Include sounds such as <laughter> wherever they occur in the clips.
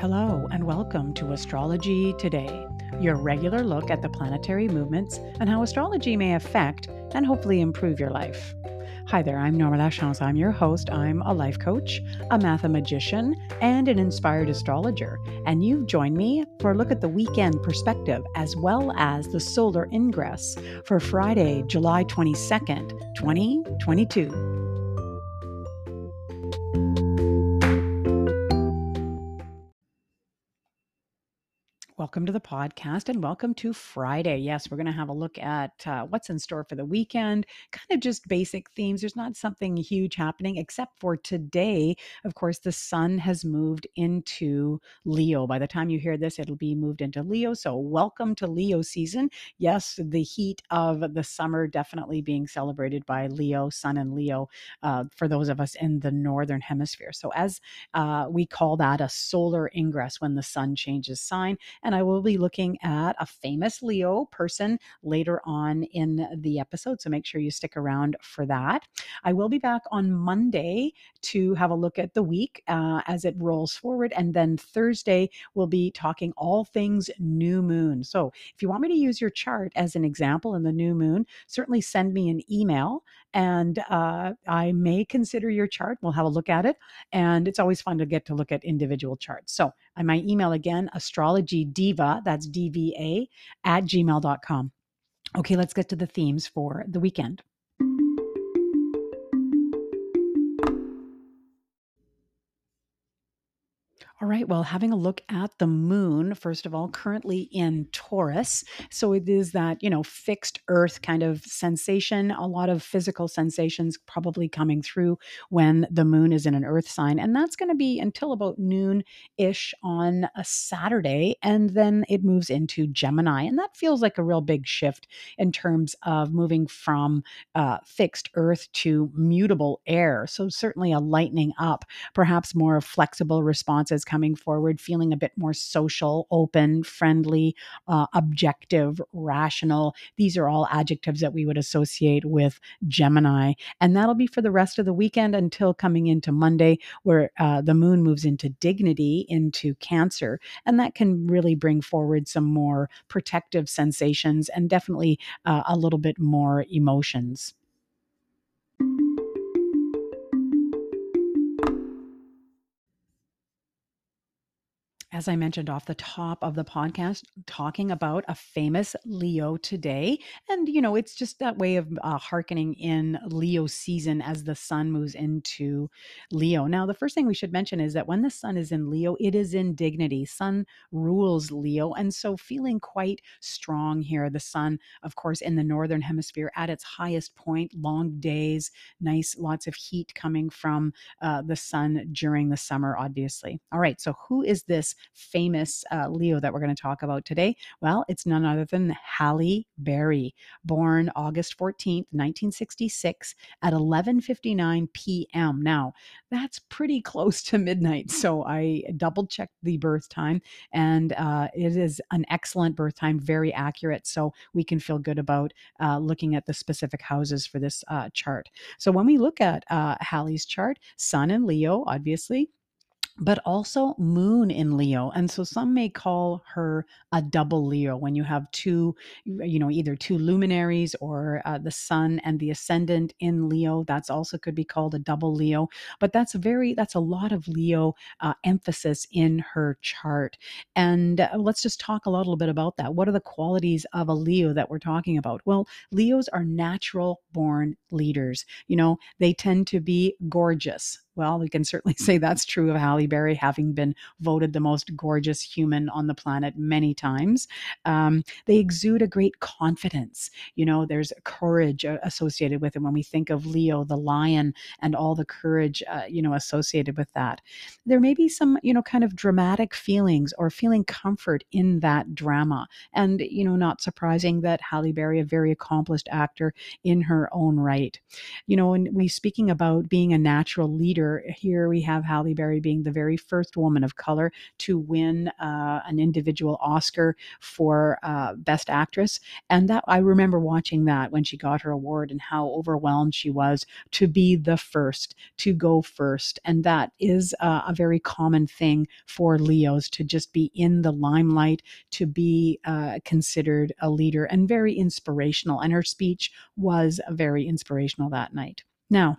Hello, and welcome to Astrology Today, your regular look at the planetary movements and how astrology may affect and hopefully improve your life. Hi there, I'm Norma Lachance. I'm your host. I'm a life coach, a mathematician, and an inspired astrologer. And you've joined me for a look at the weekend perspective as well as the solar ingress for Friday, July 22nd, 2022. Welcome to the podcast and welcome to Friday. Yes, we're going to have a look at uh, what's in store for the weekend, kind of just basic themes. There's not something huge happening except for today. Of course, the sun has moved into Leo. By the time you hear this, it'll be moved into Leo. So, welcome to Leo season. Yes, the heat of the summer definitely being celebrated by Leo, Sun and Leo uh, for those of us in the northern hemisphere. So, as uh, we call that a solar ingress when the sun changes sign and I will be looking at a famous Leo person later on in the episode. So make sure you stick around for that. I will be back on Monday to have a look at the week uh, as it rolls forward. And then Thursday, we'll be talking all things new moon. So if you want me to use your chart as an example in the new moon, certainly send me an email and uh, I may consider your chart. We'll have a look at it. And it's always fun to get to look at individual charts. So my email again, astrology diva, that's DVA, at gmail.com. Okay, let's get to the themes for the weekend. All right. Well, having a look at the moon, first of all, currently in Taurus. So it is that, you know, fixed earth kind of sensation, a lot of physical sensations probably coming through when the moon is in an earth sign. And that's going to be until about noon ish on a Saturday. And then it moves into Gemini. And that feels like a real big shift in terms of moving from uh, fixed earth to mutable air. So certainly a lightening up, perhaps more flexible responses coming forward, feeling a bit more social, open, friendly, uh, objective, rational. These are all adjectives that we would associate with Gemini. And that'll be for the rest of the weekend until coming into Monday, where uh, the moon moves into dignity, into Cancer. And that can really bring forward some more protective sensations and definitely uh, a little bit more emotions. As I mentioned off the top of the podcast, talking about a famous Leo today. And, you know, it's just that way of uh, hearkening in Leo season as the sun moves into Leo. Now, the first thing we should mention is that when the sun is in Leo, it is in dignity. Sun rules Leo. And so feeling quite strong here. The sun, of course, in the northern hemisphere at its highest point, long days, nice, lots of heat coming from uh, the sun during the summer, obviously. All right. So, who is this famous uh, Leo that we're going to talk about today? Well, it's none other than Halle Berry, born August 14th, 1966 at 11:59 p.m. Now, that's pretty <laughs> close to midnight, so I double checked the birth time and uh, it is an excellent birth time, very accurate, so we can feel good about uh, looking at the specific houses for this uh, chart. So when we look at uh, Halle's chart, Sun and Leo, obviously, but also moon in Leo. And so some may call her a double Leo when you have two, you know, either two luminaries or uh, the sun and the ascendant in Leo. That's also could be called a double Leo. But that's very, that's a lot of Leo uh, emphasis in her chart. And uh, let's just talk a little bit about that. What are the qualities of a Leo that we're talking about? Well, Leos are natural born leaders. You know, they tend to be gorgeous well, we can certainly <laughs> say that's true of Halle Berry, having been voted the most gorgeous human on the planet many times. Um, they exude a great confidence. You know, there's courage uh, associated with it. When we think of Leo, the lion, and all the courage, uh, you know, associated with that, there may be some, you know, kind of dramatic feelings or feeling comfort in that drama. And, you know, not surprising that Halle Berry, a very accomplished actor in her own right. You know, and we speaking about being a natural leader here here we have Halle Berry being the very first woman of color to win uh, an individual Oscar for uh, Best Actress, and that I remember watching that when she got her award and how overwhelmed she was to be the first to go first, and that is uh, a very common thing for Leos to just be in the limelight, to be uh, considered a leader, and very inspirational. And her speech was very inspirational that night. Now,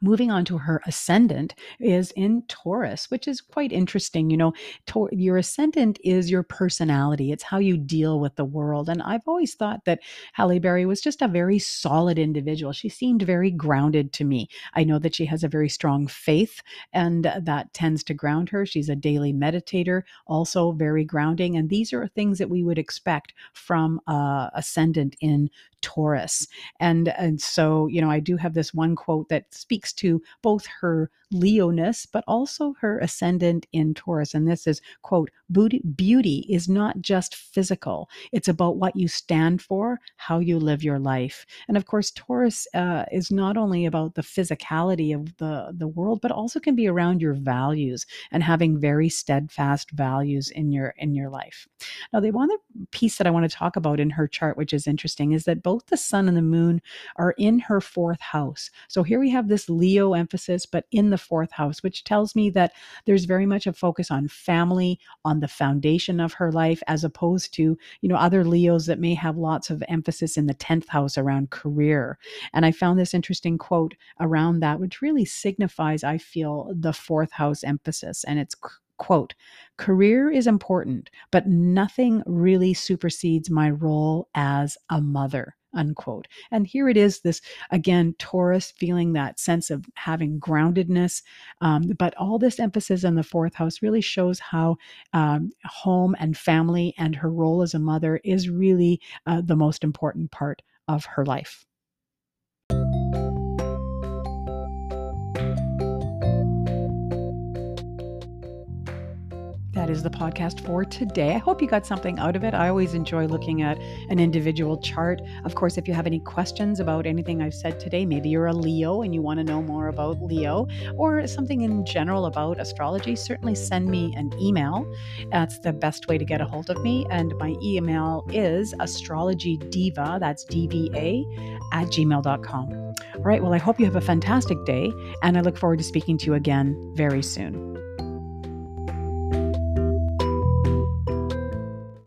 Moving on to her ascendant is in Taurus, which is quite interesting. You know, Tor- your ascendant is your personality, it's how you deal with the world. And I've always thought that Halle Berry was just a very solid individual. She seemed very grounded to me. I know that she has a very strong faith, and that tends to ground her. She's a daily meditator, also very grounding. And these are things that we would expect from uh, ascendant in Taurus. And and so, you know, I do have this one quote that speaks to both her Leoness, but also her ascendant in Taurus. And this is, quote, beauty is not just physical, it's about what you stand for, how you live your life. And of course, Taurus uh, is not only about the physicality of the, the world, but also can be around your values and having very steadfast values in your in your life. Now, the one piece that I want to talk about in her chart, which is interesting, is that both the sun and the moon are in her fourth house. So here we have this Leo emphasis, but in the the fourth house, which tells me that there's very much a focus on family, on the foundation of her life, as opposed to, you know, other Leos that may have lots of emphasis in the 10th house around career. And I found this interesting quote around that, which really signifies, I feel, the fourth house emphasis. And it's quote, career is important, but nothing really supersedes my role as a mother unquote. And here it is this, again, Taurus feeling that sense of having groundedness. Um, but all this emphasis on the fourth house really shows how um, home and family and her role as a mother is really uh, the most important part of her life. That is the podcast for today. I hope you got something out of it. I always enjoy looking at an individual chart. Of course, if you have any questions about anything I've said today, maybe you're a Leo and you want to know more about Leo or something in general about astrology, certainly send me an email. That's the best way to get a hold of me. And my email is astrologydiva, that's DVA, at gmail.com. All right, well, I hope you have a fantastic day, and I look forward to speaking to you again very soon.